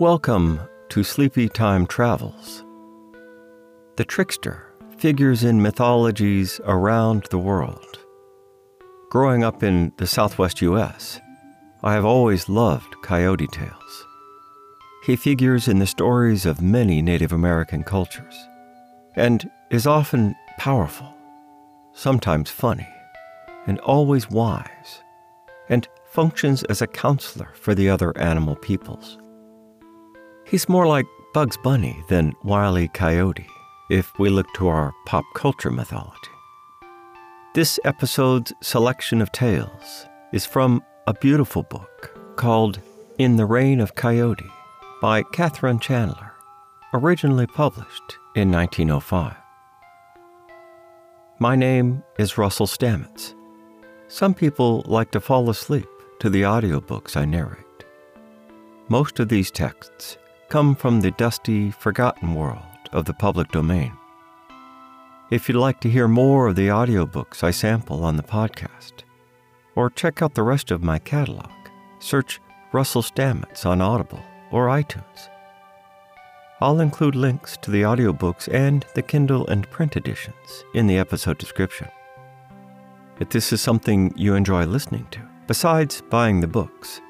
Welcome to Sleepy Time Travels. The trickster figures in mythologies around the world. Growing up in the southwest U.S., I have always loved coyote tales. He figures in the stories of many Native American cultures and is often powerful, sometimes funny, and always wise, and functions as a counselor for the other animal peoples. He's more like Bugs Bunny than Wile E. Coyote if we look to our pop culture mythology. This episode's selection of tales is from a beautiful book called In the Reign of Coyote by Katherine Chandler, originally published in 1905. My name is Russell Stamets. Some people like to fall asleep to the audiobooks I narrate. Most of these texts come from the dusty, forgotten world of the public domain. If you'd like to hear more of the audiobooks I sample on the podcast, or check out the rest of my catalog, search Russell Stamets on Audible or iTunes. I'll include links to the audiobooks and the Kindle and print editions in the episode description. If this is something you enjoy listening to, besides buying the books,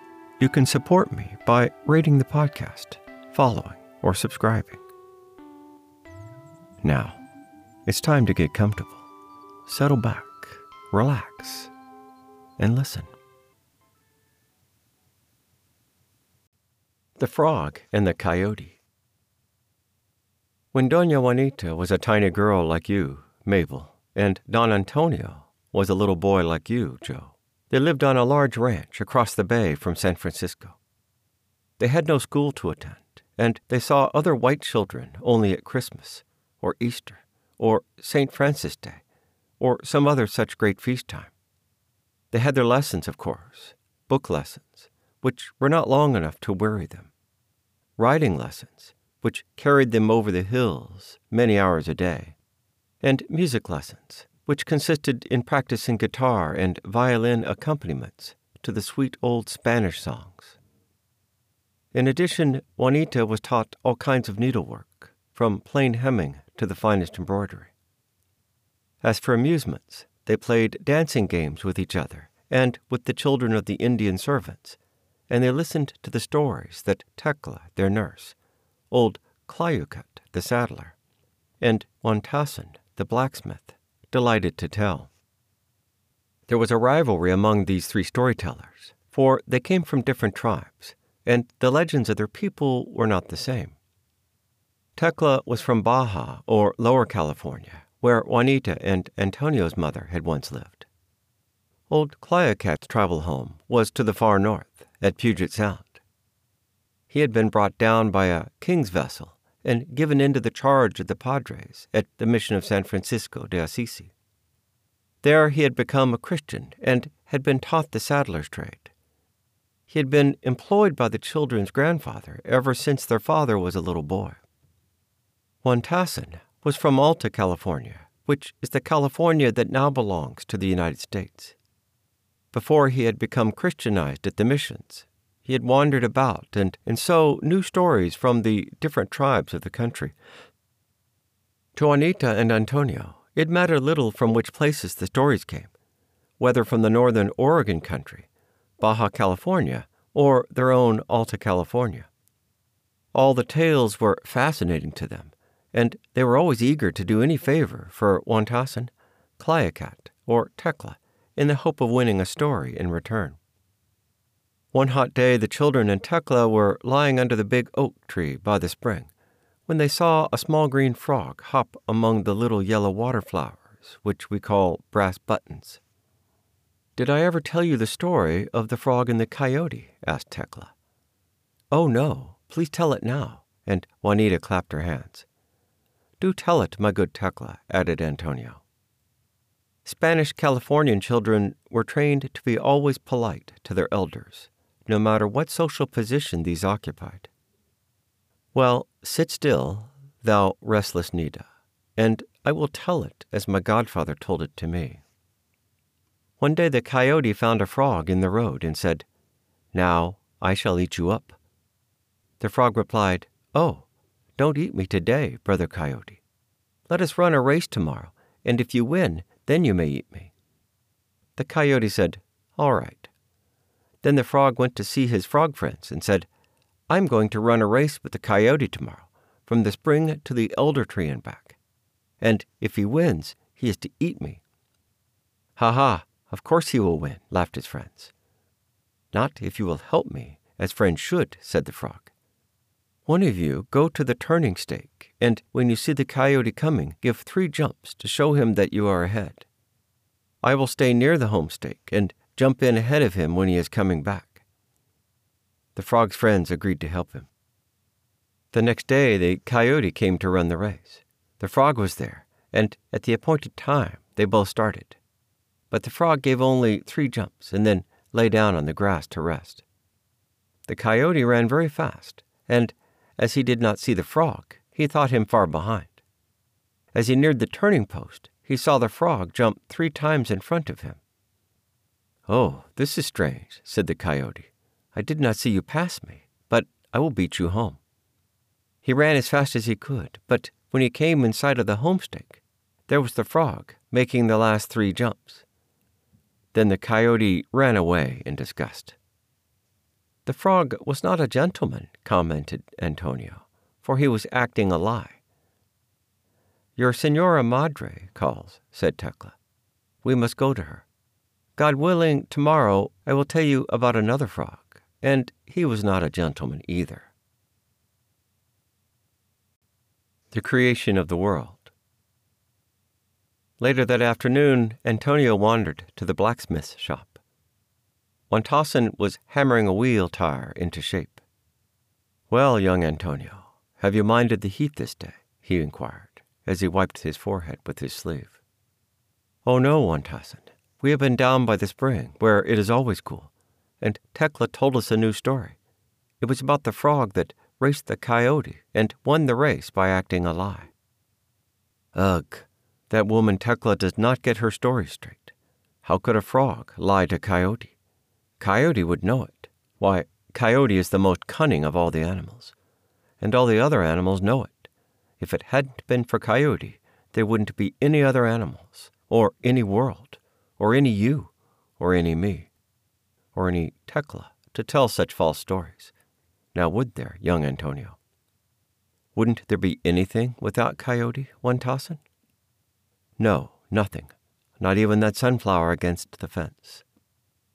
you can support me by rating the podcast following, or subscribing. Now, it's time to get comfortable. Settle back, relax, and listen. The Frog and the Coyote. When Dona Juanita was a tiny girl like you, Mabel, and Don Antonio was a little boy like you, Joe, they lived on a large ranch across the bay from San Francisco. They had no school to attend and they saw other white children only at Christmas, or Easter, or St. Francis Day, or some other such great feast time. They had their lessons, of course, book lessons, which were not long enough to weary them, riding lessons, which carried them over the hills many hours a day, and music lessons, which consisted in practicing guitar and violin accompaniments to the sweet old Spanish songs. In addition, Juanita was taught all kinds of needlework, from plain hemming to the finest embroidery. As for amusements, they played dancing games with each other and with the children of the Indian servants, and they listened to the stories that Tecla, their nurse, old Klayukat, the saddler, and Wantasson, the blacksmith, delighted to tell. There was a rivalry among these three storytellers, for they came from different tribes and the legends of their people were not the same. Tecla was from Baja, or Lower California, where Juanita and Antonio's mother had once lived. Old Klayukat's travel home was to the far north, at Puget Sound. He had been brought down by a king's vessel and given into the charge of the Padres at the mission of San Francisco de Assisi. There he had become a Christian and had been taught the saddler's trade. He had been employed by the children's grandfather ever since their father was a little boy. Wantasson was from Alta California, which is the California that now belongs to the United States. Before he had become Christianized at the missions, he had wandered about and, and so knew stories from the different tribes of the country. To Juanita and Antonio, it mattered little from which places the stories came, whether from the northern Oregon country Baja California, or their own Alta California. All the tales were fascinating to them, and they were always eager to do any favor for Wantasson, Klayukat, or Tecla in the hope of winning a story in return. One hot day, the children and Tecla were lying under the big oak tree by the spring when they saw a small green frog hop among the little yellow water flowers, which we call brass buttons. Did I ever tell you the story of the frog and the coyote? asked Tecla. Oh, no. Please tell it now. And Juanita clapped her hands. Do tell it, my good Tecla, added Antonio. Spanish Californian children were trained to be always polite to their elders, no matter what social position these occupied. Well, sit still, thou restless Nita, and I will tell it as my godfather told it to me. One day the coyote found a frog in the road and said, Now I shall eat you up. The frog replied, Oh, don't eat me today, Brother Coyote. Let us run a race tomorrow, and if you win, then you may eat me. The coyote said, All right. Then the frog went to see his frog friends and said, I'm going to run a race with the coyote tomorrow, from the spring to the elder tree and back. And if he wins, he is to eat me. Ha ha, of course he will win, laughed his friends. Not if you will help me, as friends should, said the frog. One of you go to the turning stake, and when you see the coyote coming, give three jumps to show him that you are ahead. I will stay near the home stake and jump in ahead of him when he is coming back. The frog's friends agreed to help him. The next day, the coyote came to run the race. The frog was there, and at the appointed time, they both started. But the frog gave only three jumps and then lay down on the grass to rest. The coyote ran very fast, and as he did not see the frog, he thought him far behind. As he neared the turning post, he saw the frog jump three times in front of him. Oh, this is strange, said the coyote. I did not see you pass me, but I will beat you home. He ran as fast as he could, but when he came in sight of the homestake, there was the frog making the last three jumps. Then the coyote ran away in disgust. The frog was not a gentleman, commented Antonio, for he was acting a lie. Your Senora Madre calls, said Tecla. We must go to her. God willing, tomorrow I will tell you about another frog, and he was not a gentleman either. The creation of the world. Later that afternoon, Antonio wandered to the blacksmith's shop. Wantasson was hammering a wheel tire into shape. Well, young Antonio, have you minded the heat this day? he inquired, as he wiped his forehead with his sleeve. Oh no, Wantasson. We have been down by the spring, where it is always cool, and Tecla told us a new story. It was about the frog that raced the coyote and won the race by acting a lie. Ugh, that woman Tecla does not get her story straight. How could a frog lie to Coyote? Coyote would know it. Why, Coyote is the most cunning of all the animals. And all the other animals know it. If it hadn't been for Coyote, there wouldn't be any other animals, or any world, or any you, or any me, or any Tecla to tell such false stories. Now, would there, young Antonio? Wouldn't there be anything without Coyote, Wantasson? No, nothing. Not even that sunflower against the fence.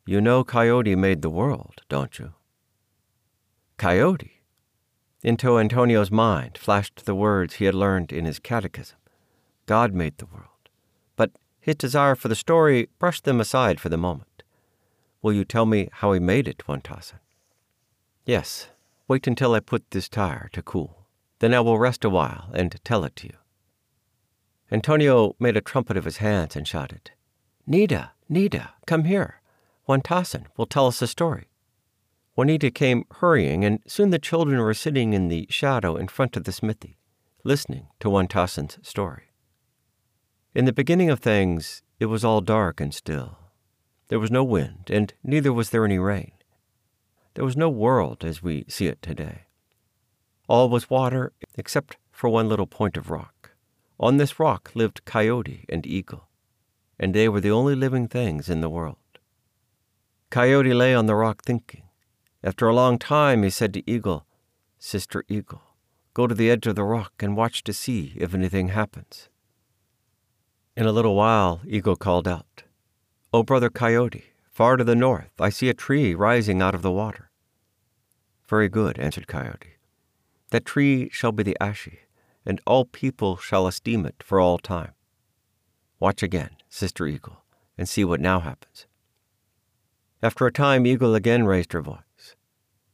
You know Coyote made the world, don't you? Coyote? Into Antonio's mind flashed the words he had learned in his catechism. God made the world. But his desire for the story brushed them aside for the moment. Will you tell me how he made it, Wantasson? Yes, wait until I put this tire to cool. Then I will rest a while and tell it to you. Antonio made a trumpet of his hands and shouted, Nita, Nita, come here. Wantasson will tell us a story. Juanita came hurrying, and soon the children were sitting in the shadow in front of the smithy, listening to Wantasson's story. In the beginning of things, it was all dark and still. There was no wind, and neither was there any rain. There was no world as we see it today. All was water except for one little point of rock. On this rock lived Coyote and Eagle, and they were the only living things in the world. Coyote lay on the rock thinking. After a long time, he said to Eagle, Sister Eagle, go to the edge of the rock and watch to see if anything happens. In a little while, Eagle called out, O oh, brother Coyote, far to the north, I see a tree rising out of the water. Very good, answered Coyote. That tree shall be the ashi, and all people shall esteem it for all time. Watch again, Sister Eagle, and see what now happens. After a time, Eagle again raised her voice.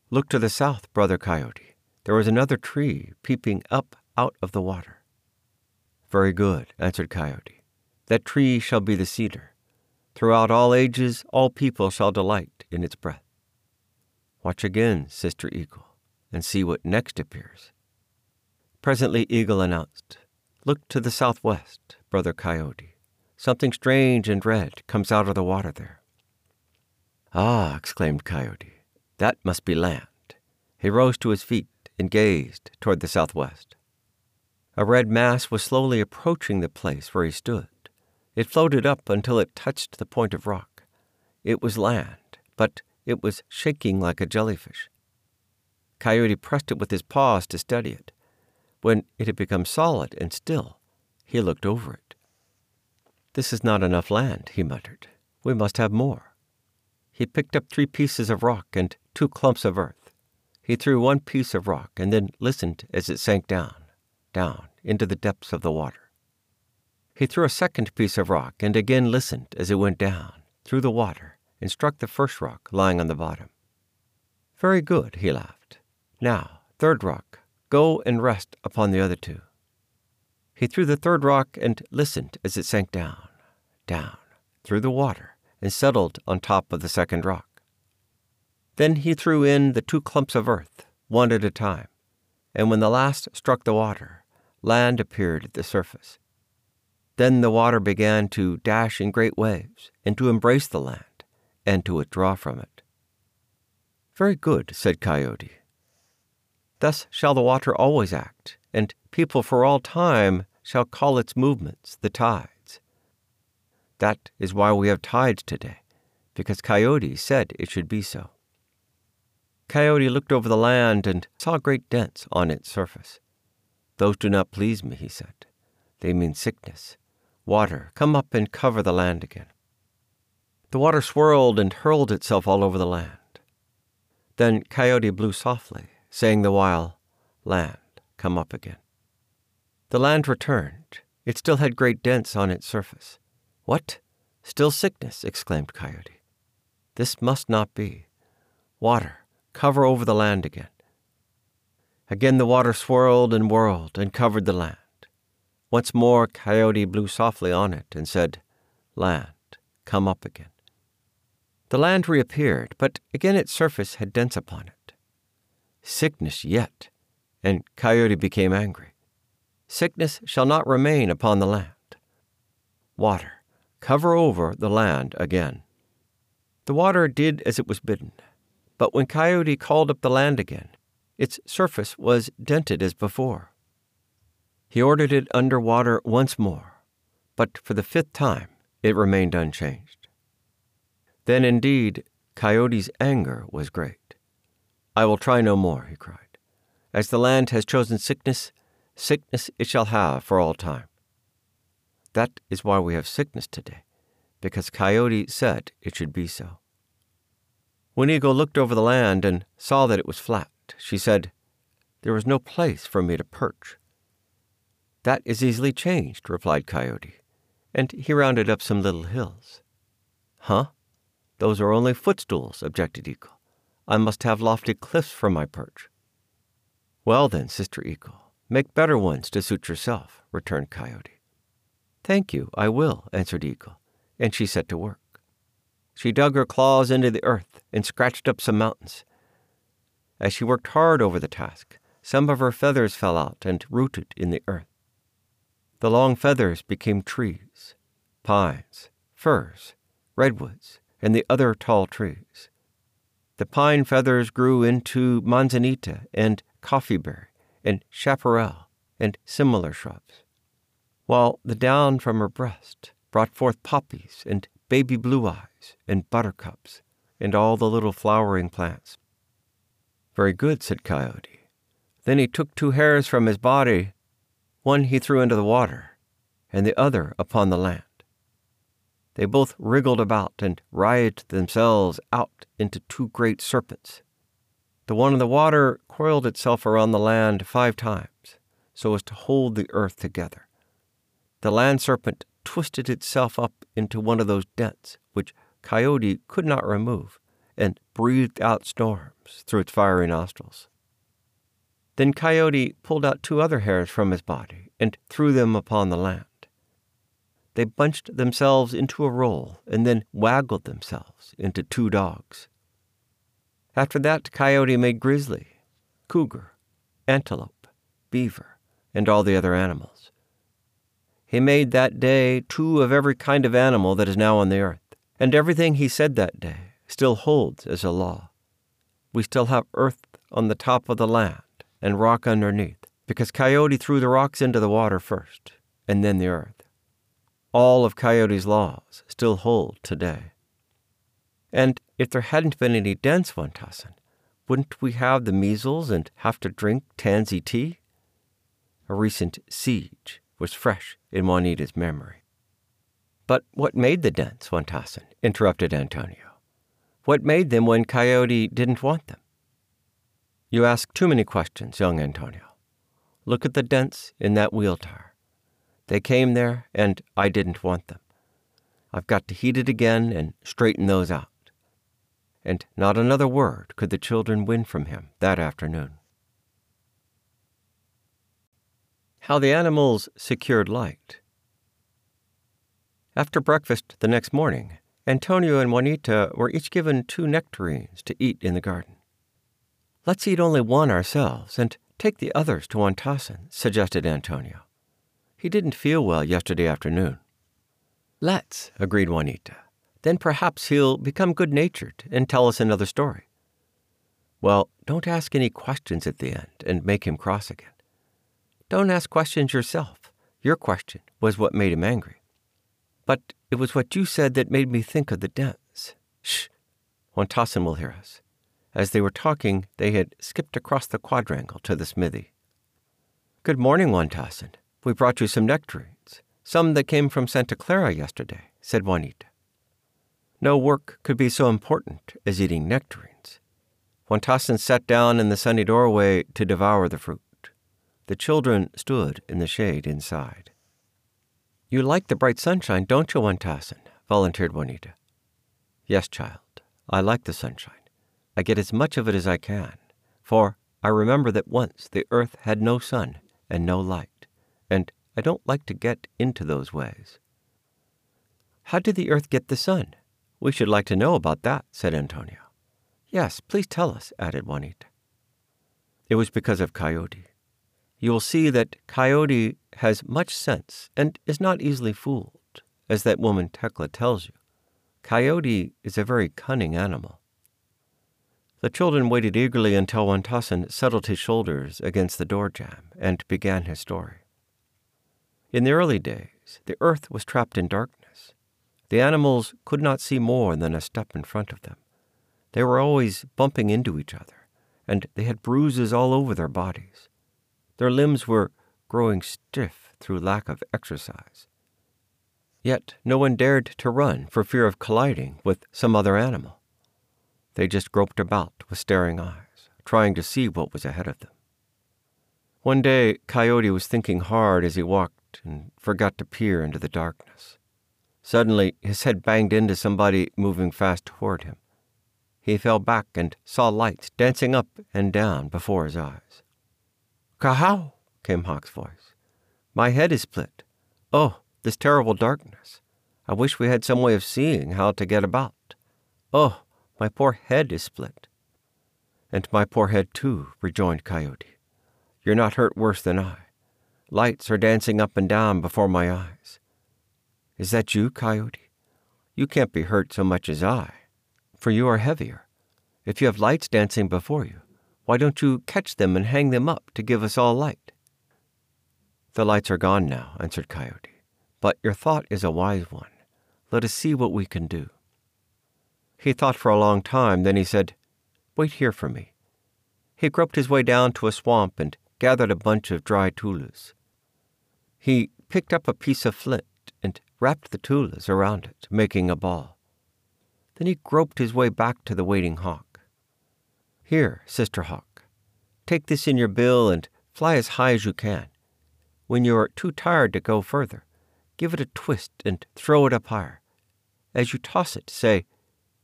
Look to the south, brother Coyote. There is another tree peeping up out of the water. Very good, answered Coyote. That tree shall be the cedar. Throughout all ages, all people shall delight in its breath. Watch again, Sister Eagle, and see what next appears. Presently, Eagle announced, Look to the southwest, brother Coyote. Something strange and red comes out of the water there. Ah, exclaimed Coyote, that must be land. He rose to his feet and gazed toward the southwest. A red mass was slowly approaching the place where he stood. It floated up until it touched the point of rock. It was land, but it was shaking like a jellyfish. Coyote pressed it with his paws to steady it. When it had become solid and still, he looked over it. This is not enough land, he muttered. We must have more. He picked up three pieces of rock and two clumps of earth. He threw one piece of rock and then listened as it sank down, down into the depths of the water. He threw a second piece of rock and again listened as it went down through the water and struck the first rock lying on the bottom. Very good, he laughed. Now, third rock, go and rest upon the other two. He threw the third rock and listened as it sank down, down, through the water, and settled on top of the second rock. Then he threw in the two clumps of earth, one at a time, and when the last struck the water, land appeared at the surface. Then the water began to dash in great waves, and to embrace the land, and to withdraw from it. Very good, said Coyote. Thus shall the water always act, and people for all time shall call its movements the tides. That is why we have tides today, because Coyote said it should be so. Coyote looked over the land and saw great dents on its surface. Those do not please me, he said. They mean sickness. Water, come up and cover the land again. The water swirled and hurled itself all over the land. Then Coyote blew softly, saying the while, Land, come up again. The land returned. It still had great dents on its surface. What? Still sickness, exclaimed Coyote. This must not be. Water, cover over the land again. Again the water swirled and whirled and covered the land. Once more Coyote blew softly on it and said, Land, come up again. The land reappeared, but again its surface had dents upon it. Sickness yet, and Coyote became angry. Sickness shall not remain upon the land. Water, cover over the land again. The water did as it was bidden, but when Coyote called up the land again, its surface was dented as before. He ordered it under water once more, but for the fifth time it remained unchanged. Then indeed Coyote's anger was great. I will try no more, he cried. As the land has chosen sickness, sickness it shall have for all time. That is why we have sickness today, because Coyote said it should be so. When Eagle looked over the land and saw that it was flat, she said, There was no place for me to perch. That is easily changed, replied Coyote, and he rounded up some little hills. Huh? Those are only footstools, objected Eagle. I must have lofty cliffs for my perch. Well then, Sister Eagle, make better ones to suit yourself, returned Coyote. Thank you, I will, answered Eagle, and she set to work. She dug her claws into the earth and scratched up some mountains. As she worked hard over the task, some of her feathers fell out and rooted in the earth. The long feathers became trees, pines, firs, redwoods, and the other tall trees. The pine feathers grew into manzanita and coffeeberry and chaparral and similar shrubs, while the down from her breast brought forth poppies and baby blue eyes and buttercups and all the little flowering plants. Very good, said Coyote. Then he took two hairs from his body. One he threw into the water, and the other upon the land. They both wriggled about and writhed themselves out into two great serpents. The one in the water coiled itself around the land five times, so as to hold the earth together. The land serpent twisted itself up into one of those dents which Coyote could not remove, and breathed out storms through its fiery nostrils. Then Coyote pulled out two other hairs from his body and threw them upon the land. They bunched themselves into a roll and then waggled themselves into two dogs. After that, Coyote made grizzly, cougar, antelope, beaver, and all the other animals. He made that day two of every kind of animal that is now on the earth, and everything he said that day still holds as a law. We still have earth on the top of the land and rock underneath, because Coyote threw the rocks into the water first, and then the earth. All of Coyote's laws still hold today. And if there hadn't been any dents, Wantasson, wouldn't we have the measles and have to drink tansy tea? A recent siege was fresh in Juanita's memory. But what made the dents, Wantasson? interrupted Antonio. What made them when Coyote didn't want them? You ask too many questions, young Antonio. Look at the dents in that wheel tire. They came there, and I didn't want them. I've got to heat it again and straighten those out. And not another word could the children win from him that afternoon. How the animals secured light. After breakfast the next morning, Antonio and Juanita were each given two nectarines to eat in the garden. Let's eat only one ourselves and take the others to Wantasson, suggested Antonio. He didn't feel well yesterday afternoon. Let's, agreed Juanita. Then perhaps he'll become good natured and tell us another story. Well, don't ask any questions at the end and make him cross again. Don't ask questions yourself. Your question was what made him angry. But it was what you said that made me think of the dents. Shh! Wantasson will hear us. As they were talking, they had skipped across the quadrangle to the smithy. Good morning, Wantasson. We brought you some nectarines, some that came from Santa Clara yesterday, said Juanita. No work could be so important as eating nectarines. Wantasson sat down in the sunny doorway to devour the fruit. The children stood in the shade inside. You like the bright sunshine, don't you, Wantasson? volunteered Juanita. Yes, child, I like the sunshine. I get as much of it as I can, for I remember that once the earth had no sun and no light, and I don't like to get into those ways. How did the earth get the sun? We should like to know about that, said Antonio. Yes, please tell us, added Juanita. It was because of Coyote you will see that Coyote has much sense and is not easily fooled, as that woman Tecla tells you. Coyote is a very cunning animal. The children waited eagerly until Wantasson settled his shoulders against the door jamb and began his story. In the early days, the earth was trapped in darkness. The animals could not see more than a step in front of them. They were always bumping into each other, and they had bruises all over their bodies. Their limbs were growing stiff through lack of exercise. Yet no one dared to run for fear of colliding with some other animal. They just groped about with staring eyes, trying to see what was ahead of them. One day, Coyote was thinking hard as he walked and forgot to peer into the darkness. Suddenly, his head banged into somebody moving fast toward him. He fell back and saw lights dancing up and down before his eyes. Kahow, came Hawk's voice. My head is split. Oh, this terrible darkness. I wish we had some way of seeing how to get about. Oh, my poor head is split. And my poor head, too, rejoined Coyote. You're not hurt worse than I. Lights are dancing up and down before my eyes. Is that you, Coyote? You can't be hurt so much as I, for you are heavier. If you have lights dancing before you, why don't you catch them and hang them up to give us all light? The lights are gone now, answered Coyote, but your thought is a wise one. Let us see what we can do. He thought for a long time, then he said, Wait here for me. He groped his way down to a swamp and gathered a bunch of dry tulas. He picked up a piece of flint and wrapped the tulas around it, making a ball. Then he groped his way back to the waiting hawk. Here, Sister Hawk, take this in your bill and fly as high as you can. When you are too tired to go further, give it a twist and throw it up higher. As you toss it, say,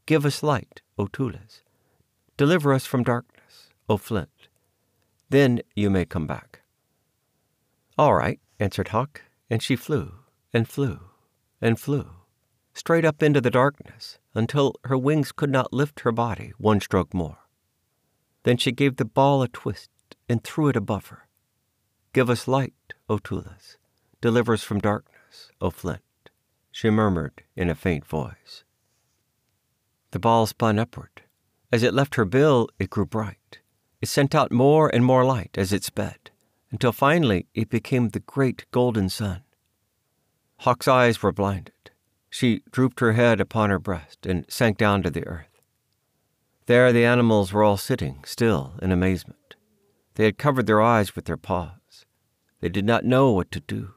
Give us light, O Tulas. Deliver us from darkness, O Flint. Then you may come back. All right, answered Hawk, and she flew and flew and flew, straight up into the darkness until her wings could not lift her body one stroke more. Then she gave the ball a twist and threw it above her. Give us light, O Tulas. Deliver us from darkness, O Flint, she murmured in a faint voice. The ball spun upward. As it left her bill, it grew bright. it sent out more and more light as it sped, until finally it became the great golden sun. Hawk's eyes were blinded. She drooped her head upon her breast and sank down to the earth. There the animals were all sitting, still in amazement. They had covered their eyes with their paws. They did not know what to do.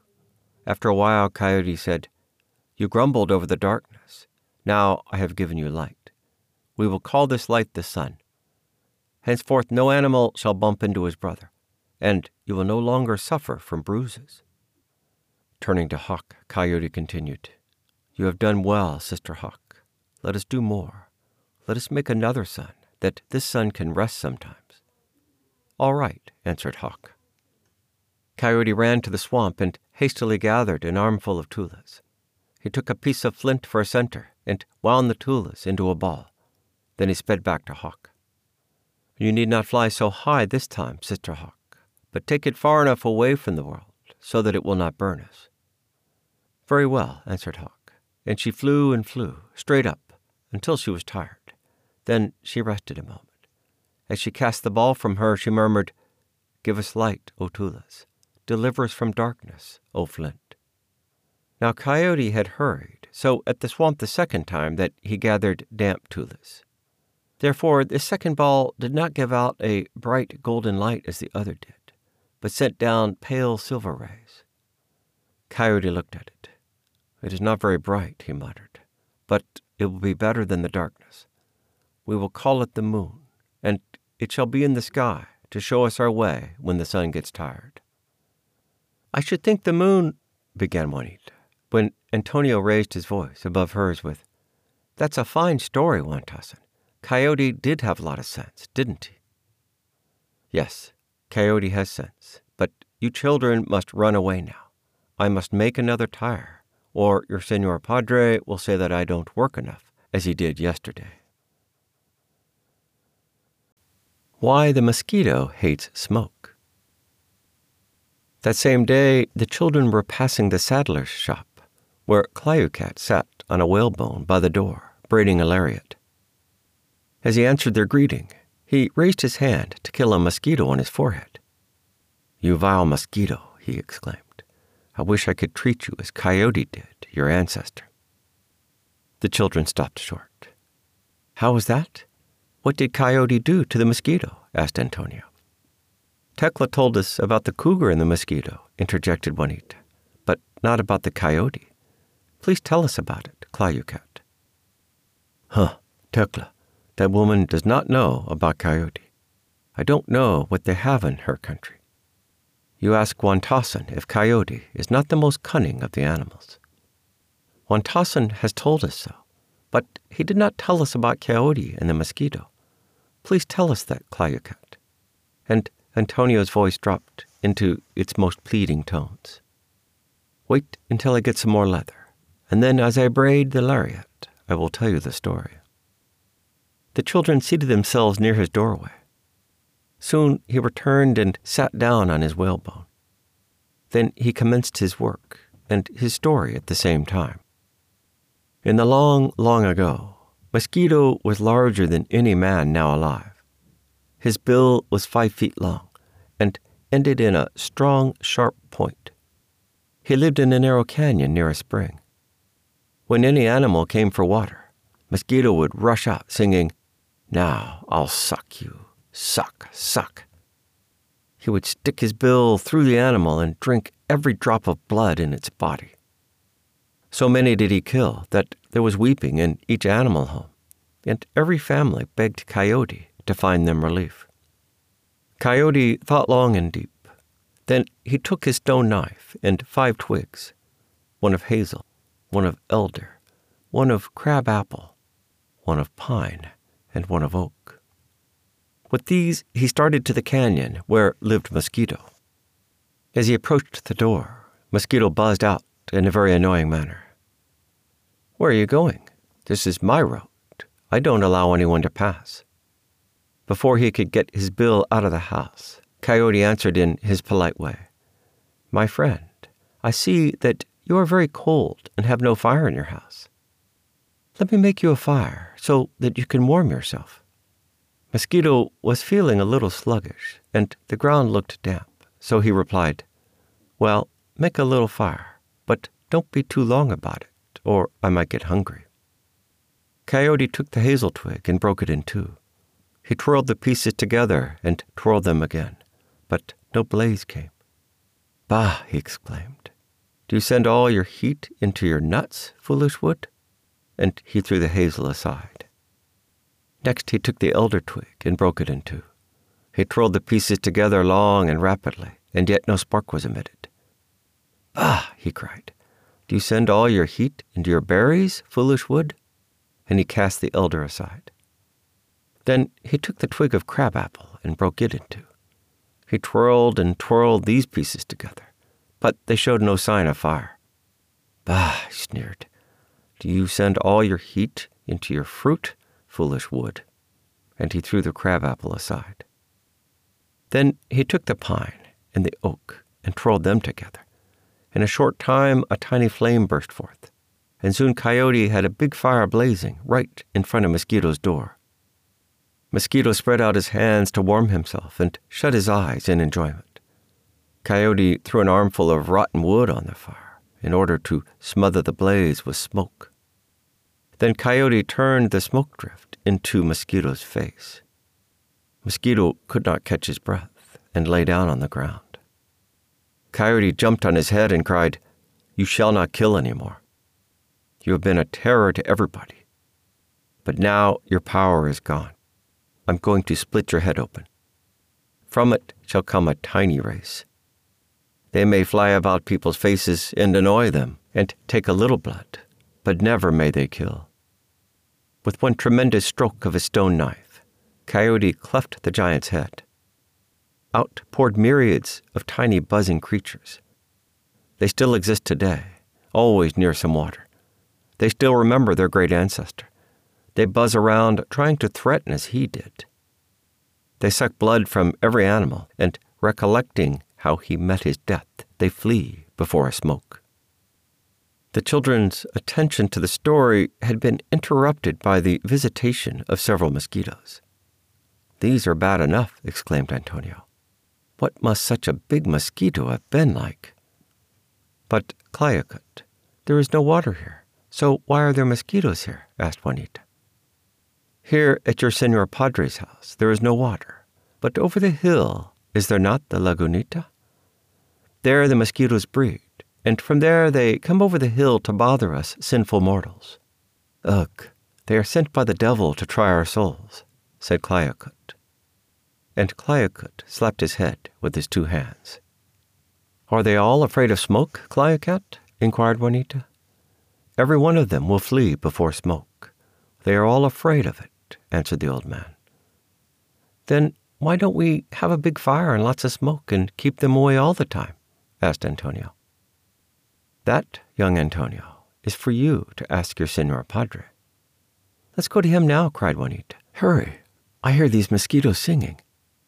After a while, Coyote said, You grumbled over the darkness. Now I have given you light. We will call this light the sun. Henceforth, no animal shall bump into his brother, and you will no longer suffer from bruises. Turning to Hawk, Coyote continued, You have done well, Sister Hawk. Let us do more. Let us make another sun, that this sun can rest sometimes. All right, answered Hawk. Coyote ran to the swamp and hastily gathered an armful of tulas. He took a piece of flint for a center and wound the tulas into a ball. Then he sped back to Hawk. You need not fly so high this time, Sister Hawk, but take it far enough away from the world so that it will not burn us. Very well, answered Hawk, and she flew and flew, straight up, until she was tired. Then she rested a moment. As she cast the ball from her, she murmured, Give us light, O Tulas. Deliver us from darkness, O Flint. Now Coyote had hurried, so at the swamp the second time that he gathered damp tulas. Therefore, the second ball did not give out a bright golden light as the other did, but sent down pale silver rays. Coyote looked at it. It is not very bright, he muttered, but it will be better than the darkness. We will call it the moon, and it shall be in the sky to show us our way when the sun gets tired. I should think the moon, began Juanita, when Antonio raised his voice above hers with, That's a fine story, Wantasson. Coyote did have a lot of sense, didn't he? Yes, Coyote has sense, but you children must run away now. I must make another tire, or your Senor Padre will say that I don't work enough, as he did yesterday. Why the Mosquito Hates Smoke That same day, the children were passing the saddler's shop, where Klayukat sat on a whalebone by the door, braiding a lariat. As he answered their greeting, he raised his hand to kill a mosquito on his forehead. You vile mosquito, he exclaimed. I wish I could treat you as Coyote did, your ancestor. The children stopped short. How was that? What did Coyote do to the mosquito? asked Antonio. Tecla told us about the cougar and the mosquito, interjected Juanita, but not about the coyote. Please tell us about it, Klayukat. Huh, Tecla. That woman does not know about Coyote. I don't know what they have in her country. You ask Wantasson if Coyote is not the most cunning of the animals. Wantasson has told us so, but he did not tell us about Coyote and the mosquito. Please tell us that, Klayukat. And Antonio's voice dropped into its most pleading tones. Wait until I get some more leather, and then as I braid the lariat, I will tell you the story. The children seated themselves near his doorway. Soon he returned and sat down on his whalebone. Then he commenced his work and his story at the same time. In the long, long ago, Mosquito was larger than any man now alive. His bill was five feet long and ended in a strong, sharp point. He lived in a narrow canyon near a spring. When any animal came for water, Mosquito would rush out singing, now I'll suck you. Suck, suck. He would stick his bill through the animal and drink every drop of blood in its body. So many did he kill that there was weeping in each animal home, and every family begged Coyote to find them relief. Coyote thought long and deep. Then he took his stone knife and five twigs, one of hazel, one of elder, one of crab apple, one of pine, and one of oak. With these, he started to the canyon where lived Mosquito. As he approached the door, Mosquito buzzed out in a very annoying manner. Where are you going? This is my road. I don't allow anyone to pass. Before he could get his bill out of the house, Coyote answered in his polite way My friend, I see that you are very cold and have no fire in your house. Let me make you a fire so that you can warm yourself. Mosquito was feeling a little sluggish, and the ground looked damp, so he replied, Well, make a little fire, but don't be too long about it, or I might get hungry. Coyote took the hazel twig and broke it in two. He twirled the pieces together and twirled them again, but no blaze came. Bah, he exclaimed. Do you send all your heat into your nuts, foolish wood? And he threw the hazel aside. Next, he took the elder twig and broke it in two. He twirled the pieces together long and rapidly, and yet no spark was emitted. Ah, he cried, do you send all your heat into your berries, foolish wood? And he cast the elder aside. Then he took the twig of crabapple and broke it in two. He twirled and twirled these pieces together, but they showed no sign of fire. Bah, he sneered. Do you send all your heat into your fruit, foolish wood? And he threw the crabapple aside. Then he took the pine and the oak and twirled them together. In a short time, a tiny flame burst forth, and soon Coyote had a big fire blazing right in front of Mosquito's door. Mosquito spread out his hands to warm himself and shut his eyes in enjoyment. Coyote threw an armful of rotten wood on the fire in order to smother the blaze with smoke. Then Coyote turned the smoke drift into Mosquito's face. Mosquito could not catch his breath and lay down on the ground. Coyote jumped on his head and cried, You shall not kill any more. You have been a terror to everybody. But now your power is gone. I'm going to split your head open. From it shall come a tiny race. They may fly about people's faces and annoy them and take a little blood, but never may they kill. With one tremendous stroke of his stone knife, Coyote cleft the giant's head out poured myriads of tiny buzzing creatures. They still exist today, always near some water. They still remember their great ancestor. They buzz around trying to threaten as he did. They suck blood from every animal, and recollecting how he met his death, they flee before a smoke. The children's attention to the story had been interrupted by the visitation of several mosquitoes. These are bad enough, exclaimed Antonio. What must such a big mosquito have been like? But, Klayukat, there is no water here, so why are there mosquitoes here? asked Juanita. Here at your Senor Padre's house, there is no water, but over the hill, is there not the Lagunita? There the mosquitoes breed, and from there they come over the hill to bother us sinful mortals. Ugh, they are sent by the devil to try our souls, said Klayukat and Klayukat slapped his head with his two hands. Are they all afraid of smoke, Klayukat? inquired Juanita. Every one of them will flee before smoke. They are all afraid of it, answered the old man. Then why don't we have a big fire and lots of smoke and keep them away all the time? asked Antonio. That, young Antonio, is for you to ask your Senor Padre. Let's go to him now, cried Juanita. Hurry, I hear these mosquitoes singing.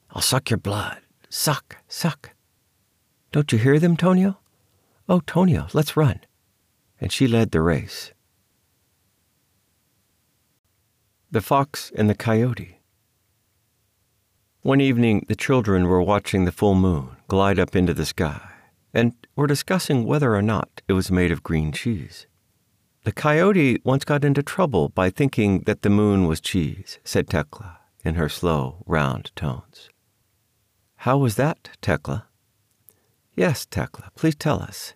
I'll suck your blood. Suck, suck. Don't you hear them, Tonio? Oh, Tonio, let's run. And she led the race. The Fox and the Coyote. One evening, the children were watching the full moon glide up into the sky and were discussing whether or not it was made of green cheese. The coyote once got into trouble by thinking that the moon was cheese, said Tecla in her slow, round tones. How was that, Tecla? Yes, Tecla, please tell us.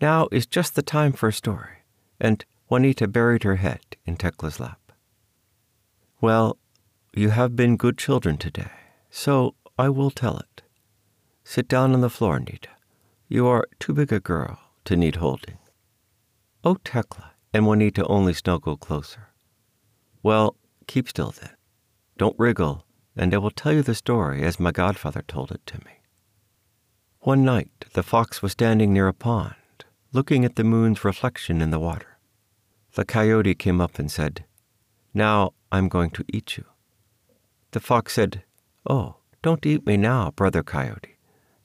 Now is just the time for a story. And Juanita buried her head in Tecla's lap. Well, you have been good children today, so I will tell it. Sit down on the floor, Nita. You are too big a girl to need holding. Oh, Tecla, and Juanita only snuggled closer. Well, keep still then. Don't wriggle and I will tell you the story as my godfather told it to me. One night, the fox was standing near a pond, looking at the moon's reflection in the water. The coyote came up and said, Now I'm going to eat you. The fox said, Oh, don't eat me now, brother coyote.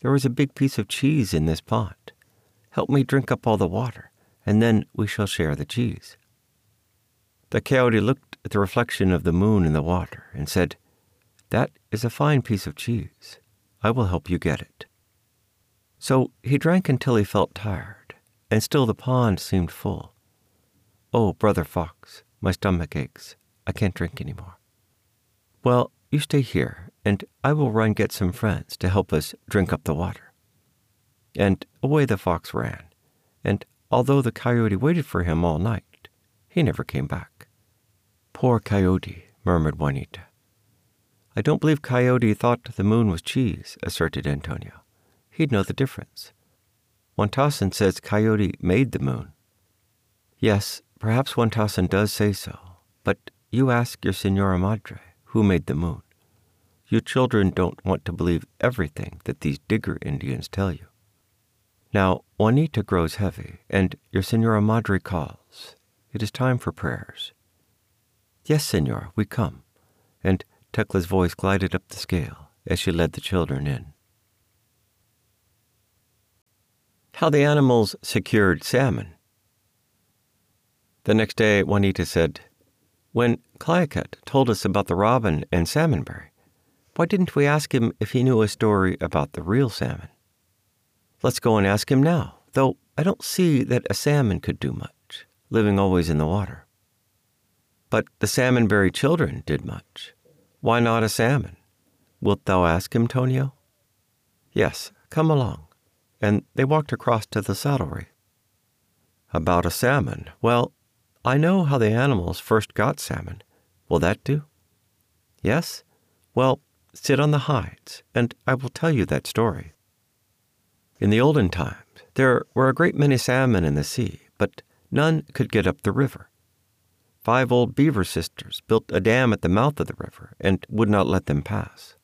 There is a big piece of cheese in this pond. Help me drink up all the water, and then we shall share the cheese. The coyote looked at the reflection of the moon in the water and said, That is a fine piece of cheese. I will help you get it. So he drank until he felt tired, and still the pond seemed full. Oh, Brother Fox, my stomach aches. I can't drink any more. Well, you stay here, and I will run get some friends to help us drink up the water. And away the fox ran, and although the coyote waited for him all night, he never came back. Poor coyote, murmured Juanita. I don't believe Coyote thought the moon was cheese, asserted Antonio. He'd know the difference. Wantasson says Coyote made the moon. Yes, perhaps Wantasson does say so, but you ask your Senora Madre who made the moon. You children don't want to believe everything that these digger Indians tell you. Now, Juanita grows heavy, and your Senora Madre calls. It is time for prayers. Yes, Senor, we come. And Tecla's voice glided up the scale as she led the children in. How the animals secured salmon. The next day, Juanita said, When Klayukat told us about the robin and salmonberry, why didn't we ask him if he knew a story about the real salmon? Let's go and ask him now, though I don't see that a salmon could do much, living always in the water. But the salmonberry children did much. Why not a salmon? Wilt thou ask him, Tonio? Yes, come along. And they walked across to the saddlery. About a salmon. Well, I know how the animals first got salmon. Will that do? Yes? Well, sit on the hides, and I will tell you that story. In the olden times, there were a great many salmon in the sea, but none could get up the river. Five old beaver sisters built a dam at the mouth of the river and would not let them pass.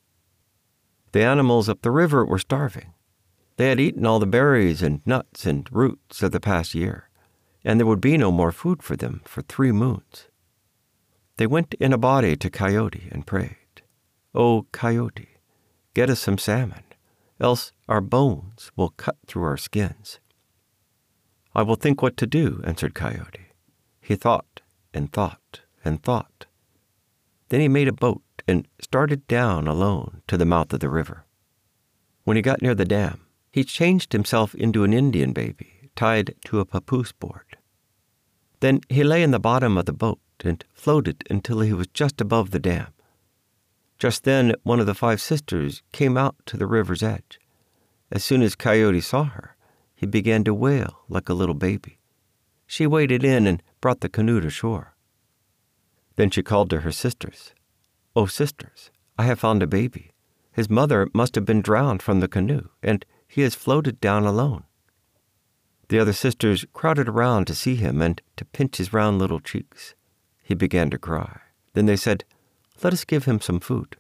The animals up the river were starving. They had eaten all the berries and nuts and roots of the past year, and there would be no more food for them for three moons. They went in a body to Coyote and prayed, Oh, Coyote, get us some salmon, else our bones will cut through our skins. I will think what to do, answered Coyote. He thought and thought and thought. Then he made a boat and started down alone to the mouth of the river. When he got near the dam, he changed himself into an Indian baby tied to a papoose board. Then he lay in the bottom of the boat and floated until he was just above the dam. Just then, one of the five sisters came out to the river's edge. As soon as Coyote saw her, he began to wail like a little baby. She waded in and brought the canoe to shore. Then she called to her sisters. Oh, sisters, I have found a baby. His mother must have been drowned from the canoe, and he has floated down alone. The other sisters crowded around to see him and to pinch his round little cheeks. He began to cry. Then they said, Let us give him some food.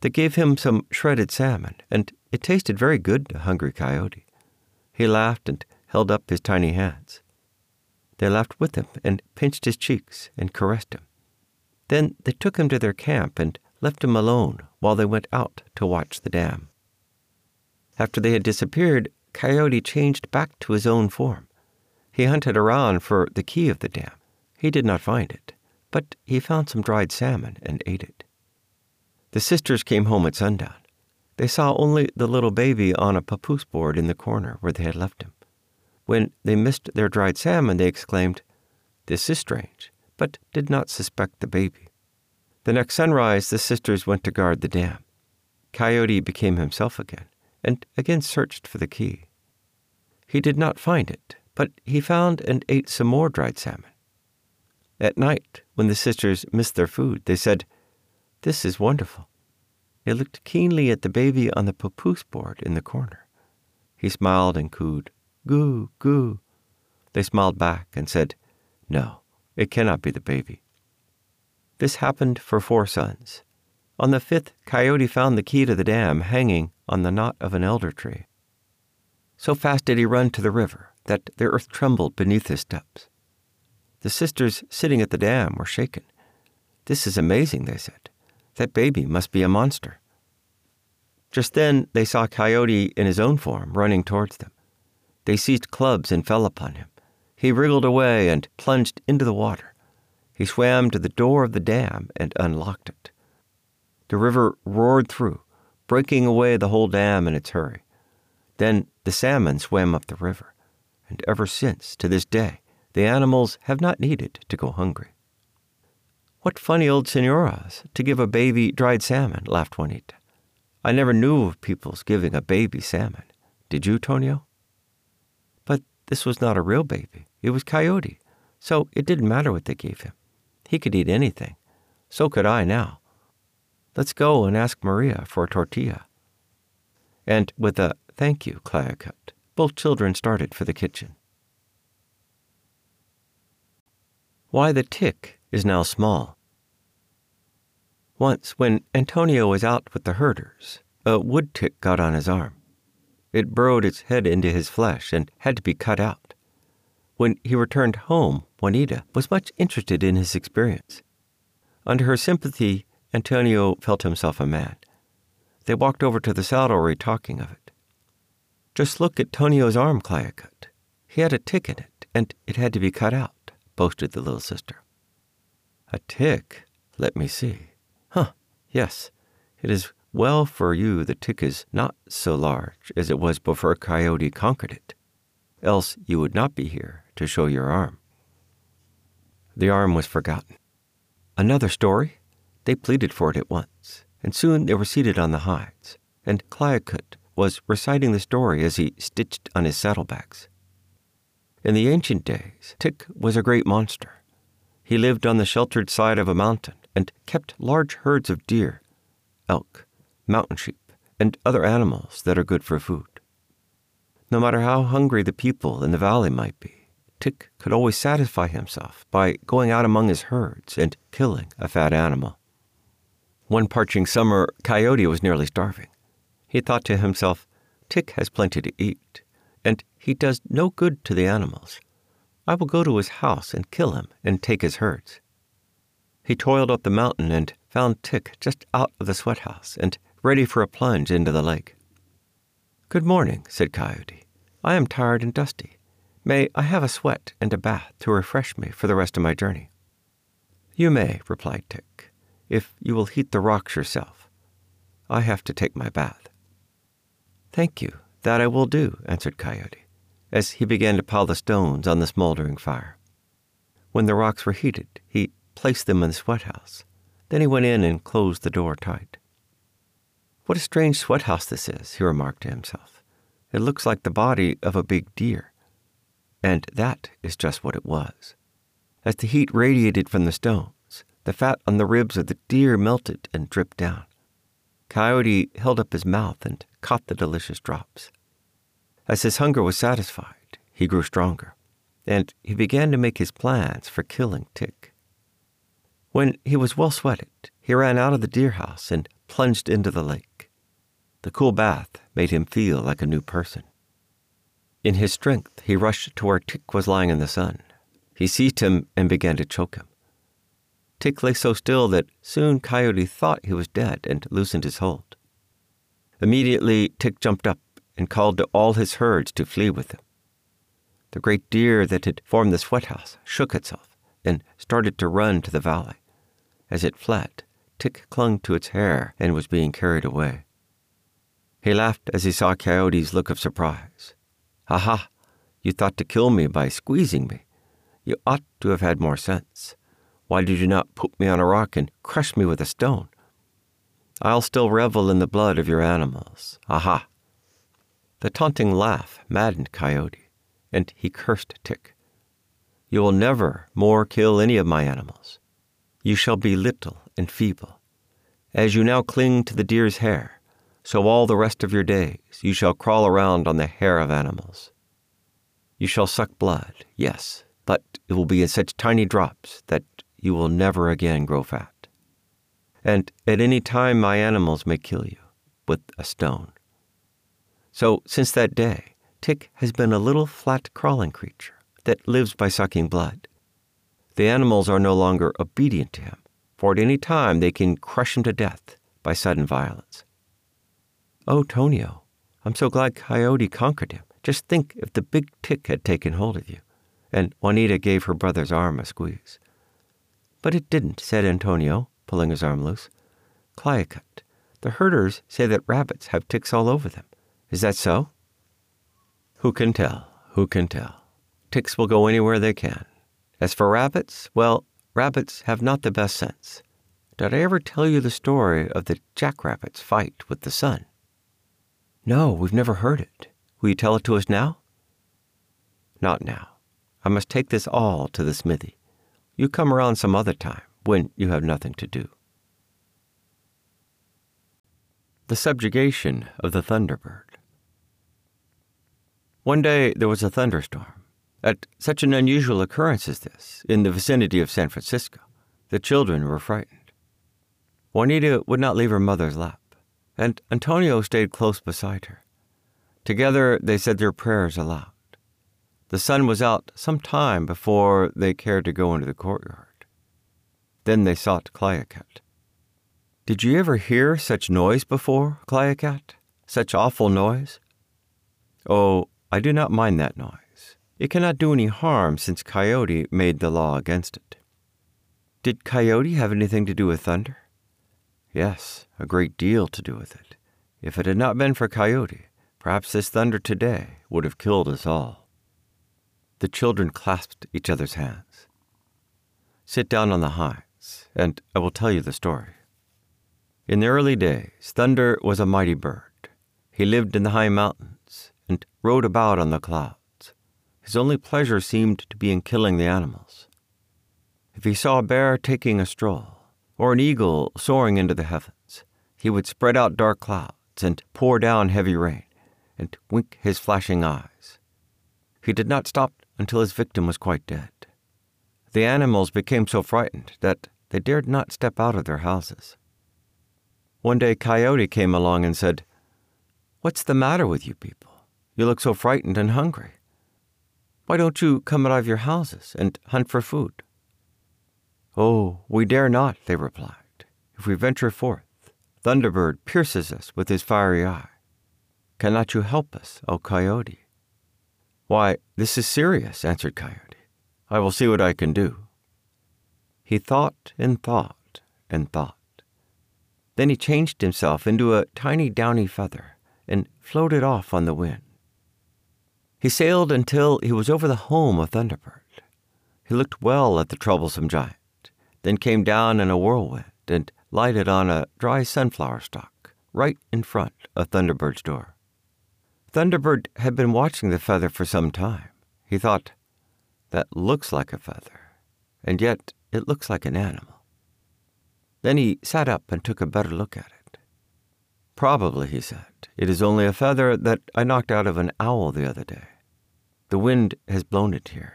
They gave him some shredded salmon, and it tasted very good to Hungry Coyote. He laughed and held up his tiny hands. They laughed with him and pinched his cheeks and caressed him. Then they took him to their camp and left him alone while they went out to watch the dam. After they had disappeared, Coyote changed back to his own form. He hunted around for the key of the dam. He did not find it, but he found some dried salmon and ate it. The sisters came home at sundown. They saw only the little baby on a papoose board in the corner where they had left him. When they missed their dried salmon, they exclaimed, This is strange, but did not suspect the baby. The next sunrise, the sisters went to guard the dam. Coyote became himself again, and again searched for the key. He did not find it, but he found and ate some more dried salmon. At night, when the sisters missed their food, they said, This is wonderful. They looked keenly at the baby on the papoose board in the corner. He smiled and cooed, Goo, goo. They smiled back and said, No, it cannot be the baby. This happened for four suns. On the fifth, Coyote found the key to the dam hanging on the knot of an elder tree. So fast did he run to the river that the earth trembled beneath his steps. The sisters sitting at the dam were shaken. This is amazing, they said. That baby must be a monster. Just then they saw Coyote in his own form running towards them. They seized clubs and fell upon him. He wriggled away and plunged into the water. He swam to the door of the dam and unlocked it. The river roared through, breaking away the whole dam in its hurry. Then the salmon swam up the river, and ever since, to this day, the animals have not needed to go hungry. What funny old senoras to give a baby dried salmon, laughed Juanita. I never knew of people's giving a baby salmon. Did you, Tonio? But this was not a real baby. It was Coyote, so it didn't matter what they gave him. He could eat anything. So could I now. Let's go and ask Maria for a tortilla. And with a thank you, Klayukat, both children started for the kitchen. Why the tick is now small. Once, when Antonio was out with the herders, a wood tick got on his arm. It burrowed its head into his flesh and had to be cut out. When he returned home, Juanita was much interested in his experience. Under her sympathy, Antonio felt himself a man. They walked over to the saddlery talking of it. Just look at Tonio's arm, Klayukat. He had a tick in it, and it had to be cut out, boasted the little sister. A tick? Let me see. Huh, yes. It is well for you the tick is not so large as it was before Coyote conquered it. Else you would not be here to show your arm. The arm was forgotten. Another story? They pleaded for it at once, and soon they were seated on the hides, and Klayukat was reciting the story as he stitched on his saddlebags. In the ancient days, Tick was a great monster. He lived on the sheltered side of a mountain and kept large herds of deer, elk, mountain sheep, and other animals that are good for food. No matter how hungry the people in the valley might be, Tick could always satisfy himself by going out among his herds and killing a fat animal. One parching summer, Coyote was nearly starving. He thought to himself, Tick has plenty to eat, and he does no good to the animals. I will go to his house and kill him and take his herds. He toiled up the mountain and found Tick just out of the sweat house and ready for a plunge into the lake. Good morning, said Coyote. I am tired and dusty. May I have a sweat and a bath to refresh me for the rest of my journey? You may, replied Tick, if you will heat the rocks yourself. I have to take my bath. Thank you, that I will do, answered Coyote as he began to pile the stones on the smoldering fire. When the rocks were heated, he placed them in the sweat house. Then he went in and closed the door tight. What a strange sweat house this is, he remarked to himself. It looks like the body of a big deer. And that is just what it was. As the heat radiated from the stones, the fat on the ribs of the deer melted and dripped down. Coyote held up his mouth and caught the delicious drops. As his hunger was satisfied, he grew stronger, and he began to make his plans for killing Tick. When he was well sweated, he ran out of the deer house and plunged into the lake. The cool bath made him feel like a new person. In his strength, he rushed to where Tick was lying in the sun. He seized him and began to choke him. Tick lay so still that soon Coyote thought he was dead and loosened his hold. Immediately, Tick jumped up and called to all his herds to flee with him. The great deer that had formed the sweat house shook itself and started to run to the valley. As it fled, Tick clung to its hair and was being carried away. He laughed as he saw Coyote's look of surprise. Ha ha! You thought to kill me by squeezing me. You ought to have had more sense. Why did you not put me on a rock and crush me with a stone? I'll still revel in the blood of your animals. Aha! The taunting laugh maddened Coyote, and he cursed Tick. You will never more kill any of my animals. You shall be little and feeble. As you now cling to the deer's hair, so all the rest of your days you shall crawl around on the hair of animals. You shall suck blood, yes, but it will be in such tiny drops that you will never again grow fat. And at any time my animals may kill you with a stone. So, since that day, Tick has been a little flat crawling creature that lives by sucking blood. The animals are no longer obedient to him, for at any time they can crush him to death by sudden violence. Oh, Tonio, I'm so glad Coyote conquered him. Just think if the big tick had taken hold of you. And Juanita gave her brother's arm a squeeze. But it didn't, said Antonio, pulling his arm loose. Klayukat, the herders say that rabbits have ticks all over them. Is that so? Who can tell? Who can tell? Ticks will go anywhere they can. As for rabbits, well, rabbits have not the best sense. Did I ever tell you the story of the jackrabbit's fight with the sun? No, we've never heard it. Will you tell it to us now? Not now. I must take this all to the smithy. You come around some other time when you have nothing to do. The subjugation of the thunderbird. One day there was a thunderstorm. At such an unusual occurrence as this, in the vicinity of San Francisco, the children were frightened. Juanita would not leave her mother's lap, and Antonio stayed close beside her. Together they said their prayers aloud. The sun was out some time before they cared to go into the courtyard. Then they sought Klayukat. Did you ever hear such noise before, Klayukat? Such awful noise? Oh, I do not mind that noise. It cannot do any harm since Coyote made the law against it. Did Coyote have anything to do with thunder? Yes, a great deal to do with it. If it had not been for Coyote, perhaps this thunder today would have killed us all. The children clasped each other's hands. Sit down on the hides, and I will tell you the story. In the early days, Thunder was a mighty bird. He lived in the high mountains rode about on the clouds. His only pleasure seemed to be in killing the animals. If he saw a bear taking a stroll, or an eagle soaring into the heavens, he would spread out dark clouds and pour down heavy rain, and wink his flashing eyes. He did not stop until his victim was quite dead. The animals became so frightened that they dared not step out of their houses. One day, Coyote came along and said, What's the matter with you people? You look so frightened and hungry. Why don't you come out of your houses and hunt for food? Oh, we dare not, they replied. If we venture forth, Thunderbird pierces us with his fiery eye. Cannot you help us, O Coyote? Why, this is serious, answered Coyote. I will see what I can do. He thought and thought and thought. Then he changed himself into a tiny downy feather and floated off on the wind. He sailed until he was over the home of Thunderbird. He looked well at the troublesome giant, then came down in a whirlwind and lighted on a dry sunflower stalk right in front of Thunderbird's door. Thunderbird had been watching the feather for some time. He thought, that looks like a feather, and yet it looks like an animal. Then he sat up and took a better look at it. Probably, he said, it is only a feather that I knocked out of an owl the other day. The wind has blown it here.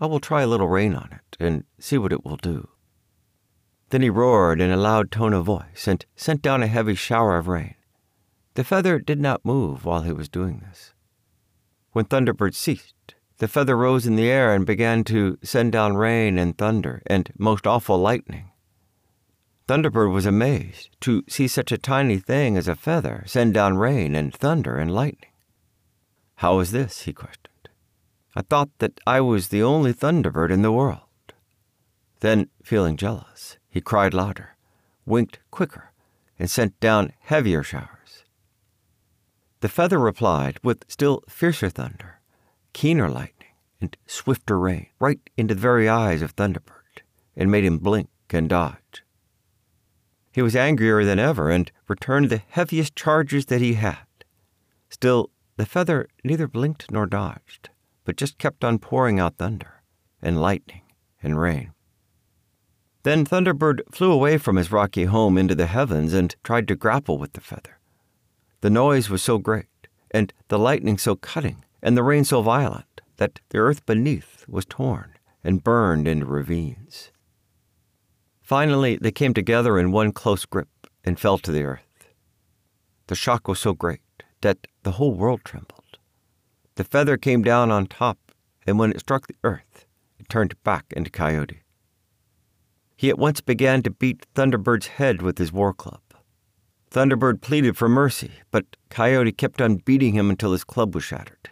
I will try a little rain on it and see what it will do. Then he roared in a loud tone of voice and sent down a heavy shower of rain. The feather did not move while he was doing this. When Thunderbird ceased, the feather rose in the air and began to send down rain and thunder and most awful lightning. Thunderbird was amazed to see such a tiny thing as a feather send down rain and thunder and lightning. How is this? he questioned. I thought that I was the only Thunderbird in the world. Then, feeling jealous, he cried louder, winked quicker, and sent down heavier showers. The feather replied with still fiercer thunder, keener lightning, and swifter rain right into the very eyes of Thunderbird, and made him blink and dodge. He was angrier than ever and returned the heaviest charges that he had. Still, the feather neither blinked nor dodged but just kept on pouring out thunder and lightning and rain. Then Thunderbird flew away from his rocky home into the heavens and tried to grapple with the feather. The noise was so great, and the lightning so cutting, and the rain so violent, that the earth beneath was torn and burned into ravines. Finally, they came together in one close grip and fell to the earth. The shock was so great that the whole world trembled. The feather came down on top, and when it struck the earth, it turned back into Coyote. He at once began to beat Thunderbird's head with his war club. Thunderbird pleaded for mercy, but Coyote kept on beating him until his club was shattered.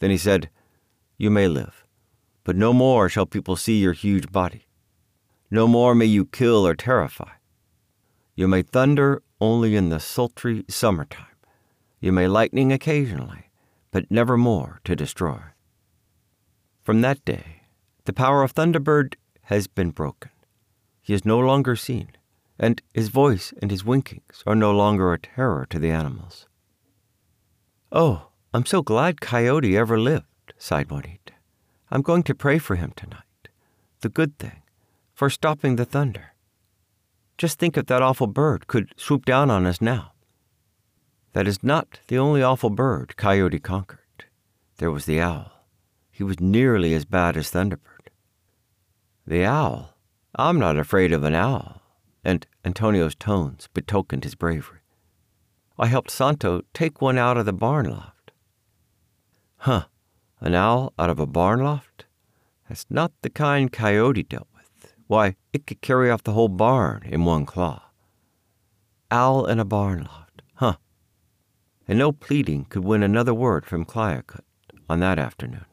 Then he said, You may live, but no more shall people see your huge body. No more may you kill or terrify. You may thunder only in the sultry summertime. You may lightning occasionally, but never more to destroy. From that day, the power of Thunderbird has been broken. He is no longer seen, and his voice and his winkings are no longer a terror to the animals. Oh, I'm so glad Coyote ever lived, sighed Juanita. I'm going to pray for him tonight. The good thing, for stopping the thunder. Just think if that awful bird could swoop down on us now. That is not the only awful bird Coyote conquered. There was the owl. He was nearly as bad as Thunderbird. The owl? I'm not afraid of an owl. And Antonio's tones betokened his bravery. I helped Santo take one out of the barn loft. Huh, an owl out of a barn loft? That's not the kind Coyote dealt with. Why, it could carry off the whole barn in one claw. Owl in a barn loft? And no pleading could win another word from Klayukat on that afternoon.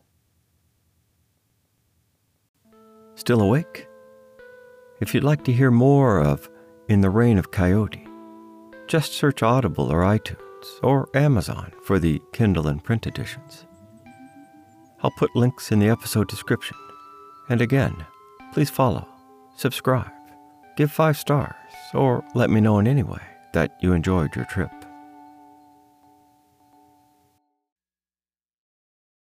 Still awake? If you'd like to hear more of In the Reign of Coyote, just search Audible or iTunes or Amazon for the Kindle and print editions. I'll put links in the episode description. And again, please follow, subscribe, give five stars, or let me know in any way that you enjoyed your trip.